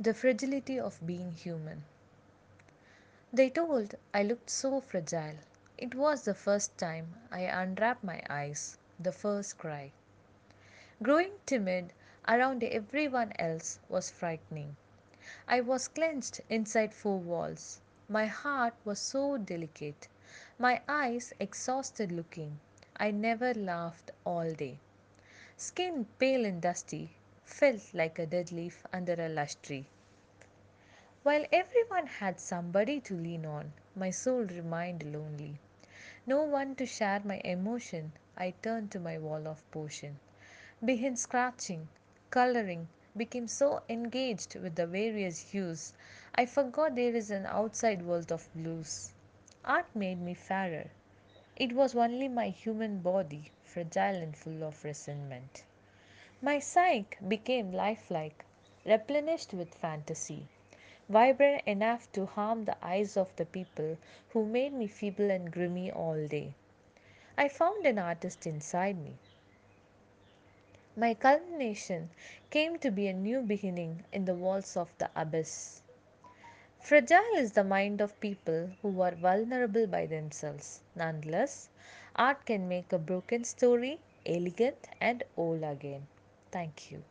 The fragility of being human. They told I looked so fragile. It was the first time I unwrapped my eyes, the first cry. Growing timid around everyone else was frightening. I was clenched inside four walls. My heart was so delicate, my eyes exhausted looking. I never laughed all day. Skin pale and dusty, felt like a dead leaf under a lush tree. While everyone had somebody to lean on, my soul remained lonely. No one to share my emotion, I turned to my wall of potion. Behind scratching, coloring, became so engaged with the various hues, I forgot there is an outside world of blues. Art made me fairer. It was only my human body, fragile and full of resentment. My psyche became lifelike, replenished with fantasy vibrant enough to harm the eyes of the people who made me feeble and grimy all day. I found an artist inside me. My culmination came to be a new beginning in the walls of the abyss. Fragile is the mind of people who are vulnerable by themselves. Nonetheless, art can make a broken story elegant and whole again. Thank you.